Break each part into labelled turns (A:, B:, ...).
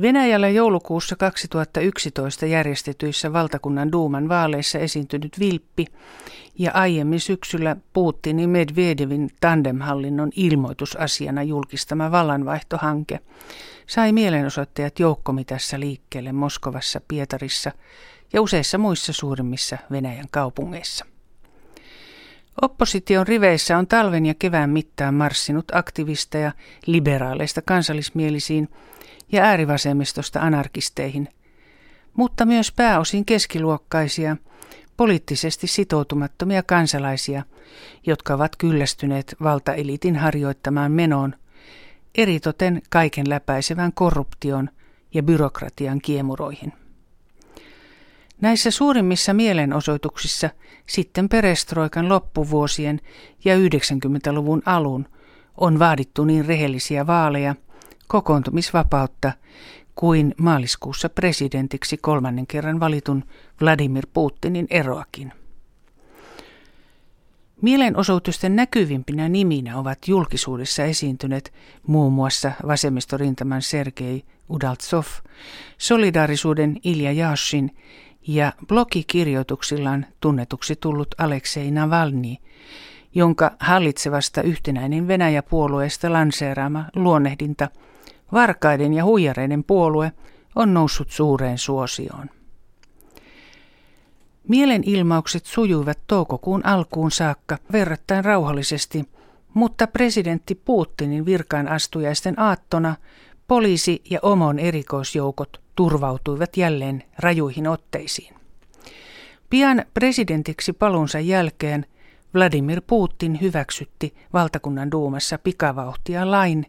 A: Venäjällä joulukuussa 2011 järjestetyissä valtakunnan duuman vaaleissa esiintynyt Vilppi ja aiemmin syksyllä Putinin Medvedevin tandemhallinnon ilmoitusasiana julkistama vallanvaihtohanke sai mielenosoittajat joukkomitassa liikkeelle Moskovassa, Pietarissa ja useissa muissa suurimmissa Venäjän kaupungeissa. Opposition riveissä on talven ja kevään mittaan marssinut aktivisteja liberaaleista kansallismielisiin ja äärivasemmistosta anarkisteihin, mutta myös pääosin keskiluokkaisia, poliittisesti sitoutumattomia kansalaisia, jotka ovat kyllästyneet valtaelitin harjoittamaan menoon, eritoten kaiken läpäisevän korruption ja byrokratian kiemuroihin. Näissä suurimmissa mielenosoituksissa sitten perestroikan loppuvuosien ja 90-luvun alun on vaadittu niin rehellisiä vaaleja, kokoontumisvapautta kuin maaliskuussa presidentiksi kolmannen kerran valitun Vladimir Putinin eroakin. Mielenosoitusten näkyvimpinä niminä ovat julkisuudessa esiintyneet muun muassa vasemmistorintaman Sergei Udaltsov, solidaarisuuden Ilja Jashin ja blogikirjoituksillaan tunnetuksi tullut Aleksei Navalny, jonka hallitsevasta yhtenäinen Venäjä-puolueesta lanseeraama luonnehdinta – Varkaiden ja huijareiden puolue on noussut suureen suosioon. Mielenilmaukset sujuivat toukokuun alkuun saakka verrattain rauhallisesti, mutta presidentti Putinin virkaan astujaisten aattona poliisi ja omon erikoisjoukot turvautuivat jälleen rajuihin otteisiin. Pian presidentiksi palunsa jälkeen Vladimir Putin hyväksytti valtakunnan duumassa pikavauhtia lain,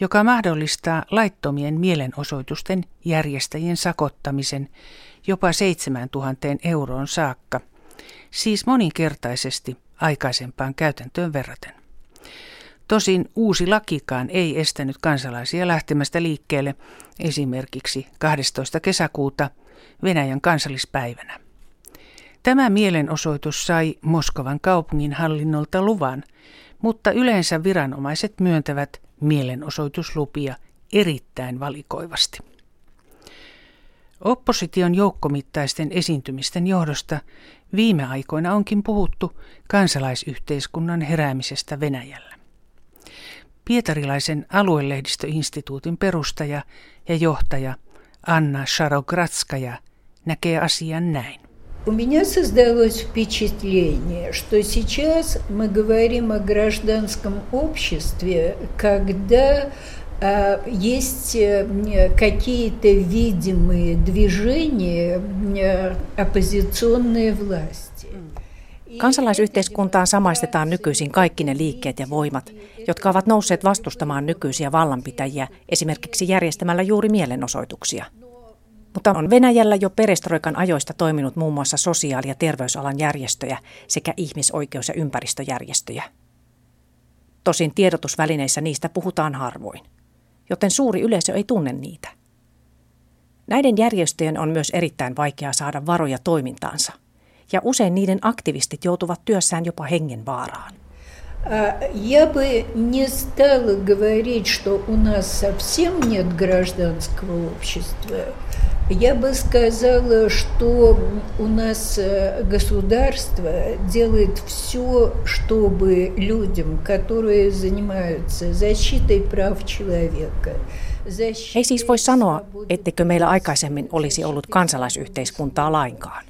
A: joka mahdollistaa laittomien mielenosoitusten järjestäjien sakottamisen jopa 7000 euroon saakka, siis moninkertaisesti aikaisempaan käytäntöön verraten. Tosin uusi lakikaan ei estänyt kansalaisia lähtemästä liikkeelle esimerkiksi 12. kesäkuuta Venäjän kansallispäivänä. Tämä mielenosoitus sai Moskovan kaupungin hallinnolta luvan, mutta yleensä viranomaiset myöntävät mielenosoituslupia erittäin valikoivasti. Opposition joukkomittaisten esiintymisten johdosta viime aikoina onkin puhuttu kansalaisyhteiskunnan heräämisestä Venäjällä. Pietarilaisen aluelehdistöinstituutin perustaja ja johtaja Anna Sharogratskaja näkee asian näin.
B: У меня создалось впечатление, что сейчас мы говорим о гражданском обществе, когда а, есть какие-то видимые движения оппозиционной власти.
C: Kansalaisyhteiskuntaan samaistetaan nykyisin kaikki ne liikkeet ja voimat, jotka ovat nousseet vastustamaan nykyisiä vallanpitäjiä esimerkiksi järjestämällä juuri mielenosoituksia – mutta on Venäjällä jo perestroikan ajoista toiminut muun muassa sosiaali- ja terveysalan järjestöjä sekä ihmisoikeus- ja ympäristöjärjestöjä. Tosin tiedotusvälineissä niistä puhutaan harvoin, joten suuri yleisö ei tunne niitä. Näiden järjestöjen on myös erittäin vaikea saada varoja toimintaansa, ja usein niiden aktivistit joutuvat työssään jopa hengenvaaraan.
B: Я бы не стала говорить, что у нас совсем нет гражданского общества. Я бы сказала, что у нас э, государство делает все, чтобы людям, которые занимаются защитой прав человека,
C: Ei siis voi sanoa, etteikö meillä aikaisemmin olisi ollut kansalaisyhteiskuntaa lainkaan.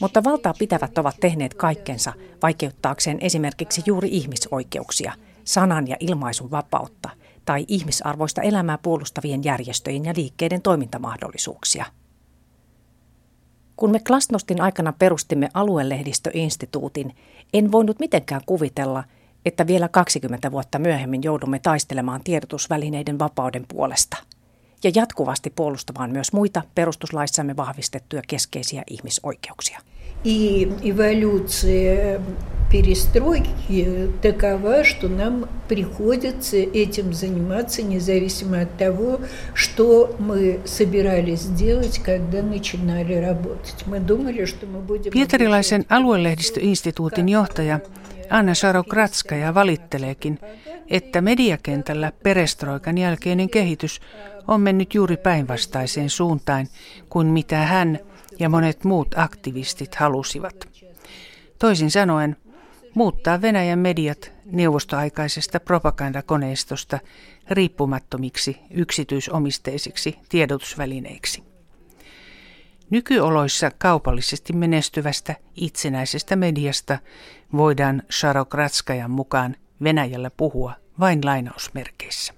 C: Mutta valtaa pitävät ovat tehneet kaikkensa vaikeuttaakseen esimerkiksi juuri ihmisoikeuksia, sanan ja ilmaisun vapautta – tai ihmisarvoista elämää puolustavien järjestöjen ja liikkeiden toimintamahdollisuuksia. Kun me Klasnostin aikana perustimme aluelehdistöinstituutin, en voinut mitenkään kuvitella, että vielä 20 vuotta myöhemmin joudumme taistelemaan tiedotusvälineiden vapauden puolesta ja jatkuvasti puolustamaan myös muita perustuslaissamme vahvistettuja keskeisiä ihmisoikeuksia.
B: И эволюция перестройки такова, что нам приходится этим заниматься независимо от того, что мы собирались делать, когда начинали работать. Мы думали, что мы будем...
A: Pietarilaisen aluelehdistöinstituutin johtaja Anna Sarokratskaja valitteleekin, että mediakentällä perestroikan jälkeinen kehitys on mennyt juuri päinvastaiseen suuntaan kuin mitä hän ja monet muut aktivistit halusivat. Toisin sanoen, muuttaa Venäjän mediat neuvostoaikaisesta propagandakoneistosta riippumattomiksi yksityisomisteisiksi tiedotusvälineiksi. Nykyoloissa kaupallisesti menestyvästä itsenäisestä mediasta voidaan Sharokratskajan mukaan Venäjällä puhua vain lainausmerkeissä.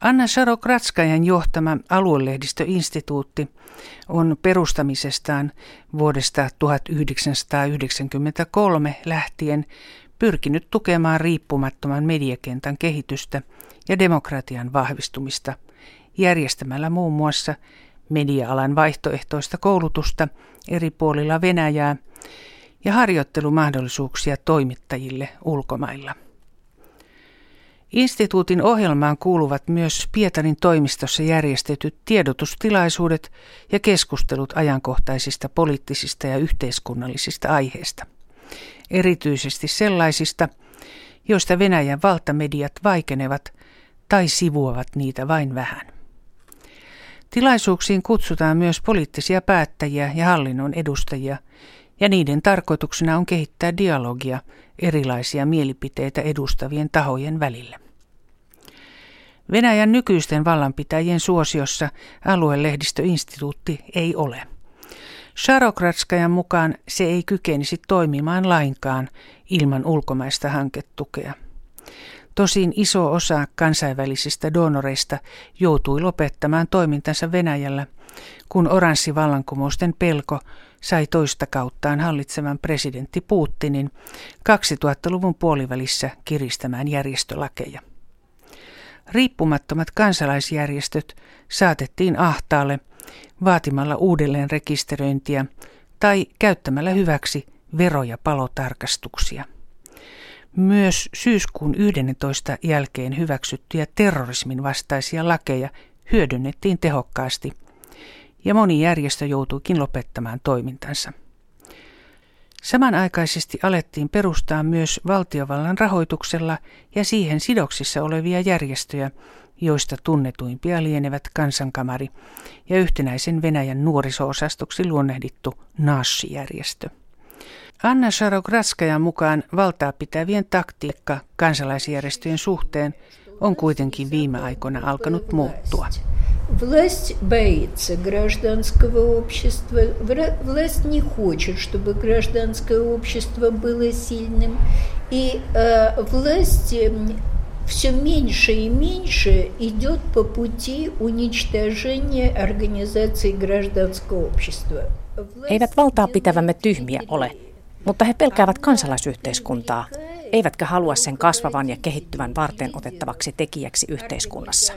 A: Anna Sharokratskajan johtama aluelehdistöinstituutti on perustamisestaan vuodesta 1993 lähtien pyrkinyt tukemaan riippumattoman mediakentän kehitystä ja demokratian vahvistumista järjestämällä muun muassa media-alan vaihtoehtoista koulutusta eri puolilla Venäjää ja harjoittelumahdollisuuksia toimittajille ulkomailla. Instituutin ohjelmaan kuuluvat myös Pietarin toimistossa järjestetyt tiedotustilaisuudet ja keskustelut ajankohtaisista poliittisista ja yhteiskunnallisista aiheista. Erityisesti sellaisista, joista Venäjän valtamediat vaikenevat tai sivuavat niitä vain vähän. Tilaisuuksiin kutsutaan myös poliittisia päättäjiä ja hallinnon edustajia, ja niiden tarkoituksena on kehittää dialogia erilaisia mielipiteitä edustavien tahojen välillä. Venäjän nykyisten vallanpitäjien suosiossa aluelehdistöinstituutti ei ole. Sharokratskajan mukaan se ei kykenisi toimimaan lainkaan ilman ulkomaista hanketukea. Tosin iso osa kansainvälisistä donoreista joutui lopettamaan toimintansa Venäjällä, kun oranssivallankumousten pelko sai toista kauttaan hallitsevan presidentti Putinin 2000-luvun puolivälissä kiristämään järjestölakeja. Riippumattomat kansalaisjärjestöt saatettiin ahtaalle vaatimalla uudelleen rekisteröintiä tai käyttämällä hyväksi vero- ja palotarkastuksia. Myös syyskuun 11 jälkeen hyväksyttyjä terrorismin vastaisia lakeja hyödynnettiin tehokkaasti ja moni järjestö joutuikin lopettamaan toimintansa. Samanaikaisesti alettiin perustaa myös valtiovallan rahoituksella ja siihen sidoksissa olevia järjestöjä, joista tunnetuimpia lienevät Kansankamari ja yhtenäisen Venäjän nuoriso-osastoksi luonnehdittu Nashi-järjestö. Anna Sharogratskajan mukaan valtaa pitävien taktiikka kansalaisjärjestöjen suhteen on kuitenkin viime aikoina alkanut muuttua.
B: Власть боится гражданского общества, власть не хочет, чтобы гражданское общество было сильным, и э, власть все меньше и меньше идет по пути уничтожения организации гражданского общества.
C: Eivät valtaa pitävämme tyhmiä ole, mutta he pelkäävät kansalaisyhteiskuntaa, eivätkä halua sen kasvavan ja kehittyvän varten otettavaksi tekijäksi yhteiskunnassa.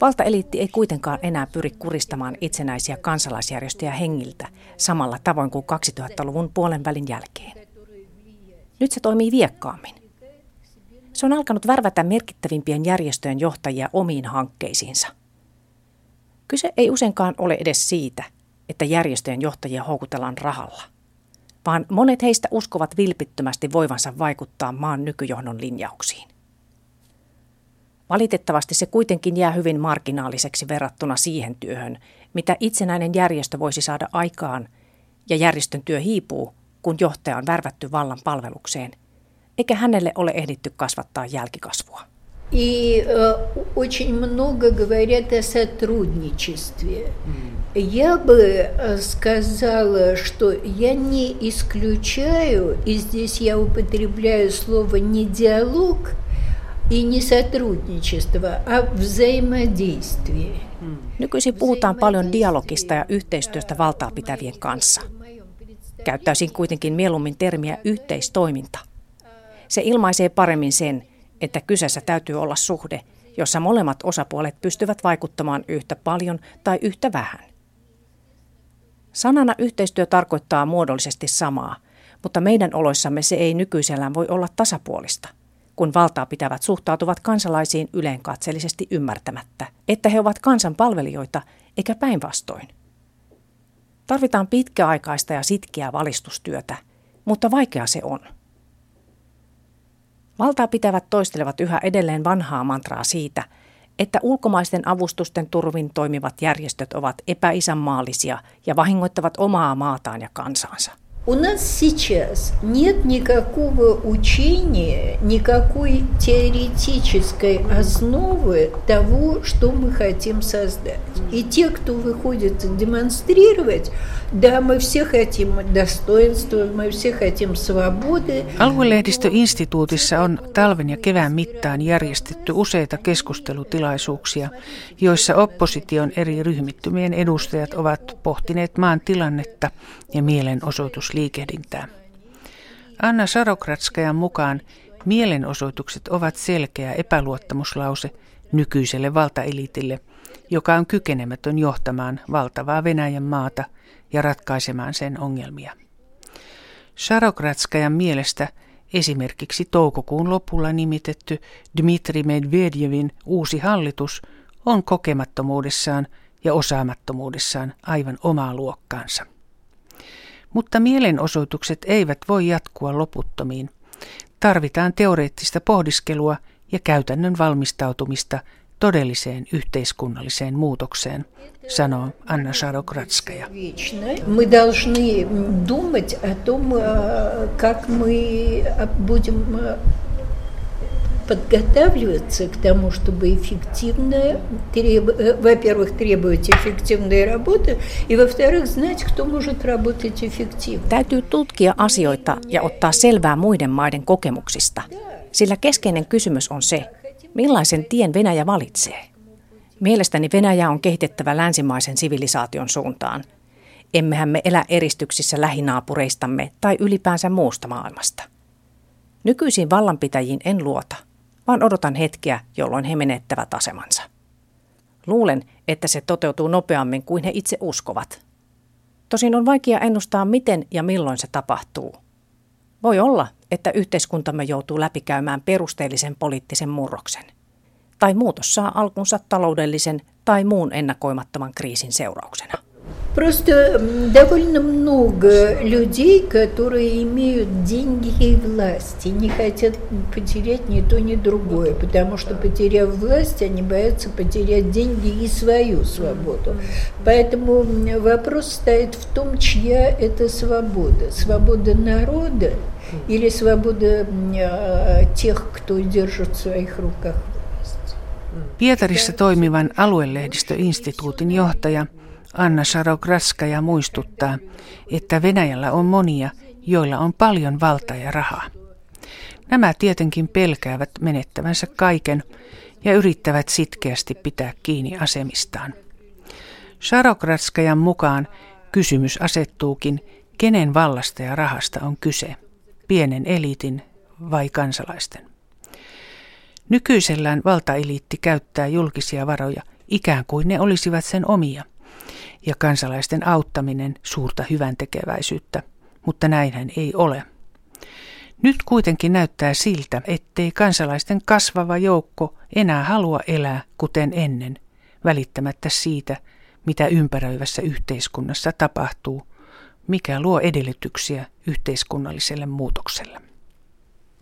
C: Valtaeliitti ei kuitenkaan enää pyri kuristamaan itsenäisiä kansalaisjärjestöjä hengiltä samalla tavoin kuin 2000-luvun puolen välin jälkeen. Nyt se toimii viekkaammin. Se on alkanut värvätä merkittävimpien järjestöjen johtajia omiin hankkeisiinsa. Kyse ei useinkaan ole edes siitä, että järjestöjen johtajia houkutellaan rahalla vaan monet heistä uskovat vilpittömästi voivansa vaikuttaa maan nykyjohdon linjauksiin. Valitettavasti se kuitenkin jää hyvin marginaaliseksi verrattuna siihen työhön, mitä itsenäinen järjestö voisi saada aikaan, ja järjestön työ hiipuu, kun johtaja on värvätty vallan palvelukseen, eikä hänelle ole ehditty kasvattaa jälkikasvua.
B: И э, очень много говорят о сотрудничестве. Я бы э, сказала, что я не исключаю, и здесь я употребляю слово не диалог и не сотрудничество, а взаимодействие.
C: Nykyisin puhutaan paljon dialogista ja yhteistyöstä valtaa pitävien kanssa. Käyttäisin kuitenkin mieluummin termiä yhteistoiminta. Se ilmaisee paremmin sen, että kyseessä täytyy olla suhde, jossa molemmat osapuolet pystyvät vaikuttamaan yhtä paljon tai yhtä vähän. Sanana yhteistyö tarkoittaa muodollisesti samaa, mutta meidän oloissamme se ei nykyisellään voi olla tasapuolista, kun valtaa pitävät suhtautuvat kansalaisiin yleenkatseellisesti ymmärtämättä, että he ovat kansan palvelijoita eikä päinvastoin. Tarvitaan pitkäaikaista ja sitkeää valistustyötä, mutta vaikea se on. Valtaa pitävät toistelevat yhä edelleen vanhaa mantraa siitä, että ulkomaisten avustusten turvin toimivat järjestöt ovat epäisänmaallisia ja vahingoittavat omaa maataan ja kansansa.
B: У нас сейчас нет никакого учения, никакой теоретической основы того, что мы хотим создать. И те, кто выходит демонстрировать, да, мы все хотим достоинства, мы все хотим свободы.
A: Aluelehdistöinstituutissa on talven ja kevään mittaan järjestetty useita keskustelutilaisuuksia, joissa opposition eri ryhmittymien edustajat ovat pohtineet maan tilannetta ja mielenosoitusliikehdintää. Anna Sarokratskajan mukaan mielenosoitukset ovat selkeä epäluottamuslause nykyiselle valtaelitille, joka on kykenemätön johtamaan valtavaa Venäjän maata ja ratkaisemaan sen ongelmia. Sarokratskajan mielestä esimerkiksi toukokuun lopulla nimitetty Dmitri Medvedevin uusi hallitus on kokemattomuudessaan ja osaamattomuudessaan aivan omaa luokkaansa. Mutta mielenosoitukset eivät voi jatkua loputtomiin. Tarvitaan teoreettista pohdiskelua ja käytännön valmistautumista todelliseen yhteiskunnalliseen muutokseen, sanoo Anna Sarokratskaja.
B: Мы должны думать о том, как мы будем подготавливаться к тому, чтобы эффективно, треб... Э, во-первых, требовать эффективной работы, и во-вторых, знать, кто может работать эффективно.
C: Täytyy tutkia asioita ja ottaa selvää muiden maiden kokemuksista, sillä keskeinen kysymys on se, millaisen tien Venäjä valitsee. Mielestäni Venäjä on kehitettävä länsimaisen sivilisaation suuntaan. Emmehän me elä eristyksissä lähinaapureistamme tai ylipäänsä muusta maailmasta. Nykyisiin vallanpitäjiin en luota – vaan odotan hetkiä, jolloin he menettävät asemansa. Luulen, että se toteutuu nopeammin kuin he itse uskovat. Tosin on vaikea ennustaa, miten ja milloin se tapahtuu. Voi olla, että yhteiskuntamme joutuu läpikäymään perusteellisen poliittisen murroksen. Tai muutos saa alkunsa taloudellisen tai muun ennakoimattoman kriisin seurauksena.
B: Просто довольно много людей, которые имеют деньги и власть, и не хотят потерять ни то, ни другое, потому что, потеряв власть, они боятся потерять деньги и свою свободу. Поэтому вопрос стоит в том, чья это свобода. Свобода народа или свобода тех, кто держит в своих руках власть.
A: Pietarissa toimivan aluelehdistöinstituutin johtaja Anna Sarokraskaja muistuttaa, että Venäjällä on monia, joilla on paljon valtaa ja rahaa. Nämä tietenkin pelkäävät menettävänsä kaiken ja yrittävät sitkeästi pitää kiinni asemistaan. Sarokraskajan mukaan kysymys asettuukin, kenen vallasta ja rahasta on kyse, pienen eliitin vai kansalaisten. Nykyisellään valtaeliitti käyttää julkisia varoja ikään kuin ne olisivat sen omia – ja kansalaisten auttaminen suurta hyvän tekeväisyyttä, mutta näinhän ei ole. Nyt kuitenkin näyttää siltä, ettei kansalaisten kasvava joukko enää halua elää kuten ennen, välittämättä siitä, mitä ympäröivässä yhteiskunnassa tapahtuu, mikä luo edellytyksiä yhteiskunnalliselle muutokselle.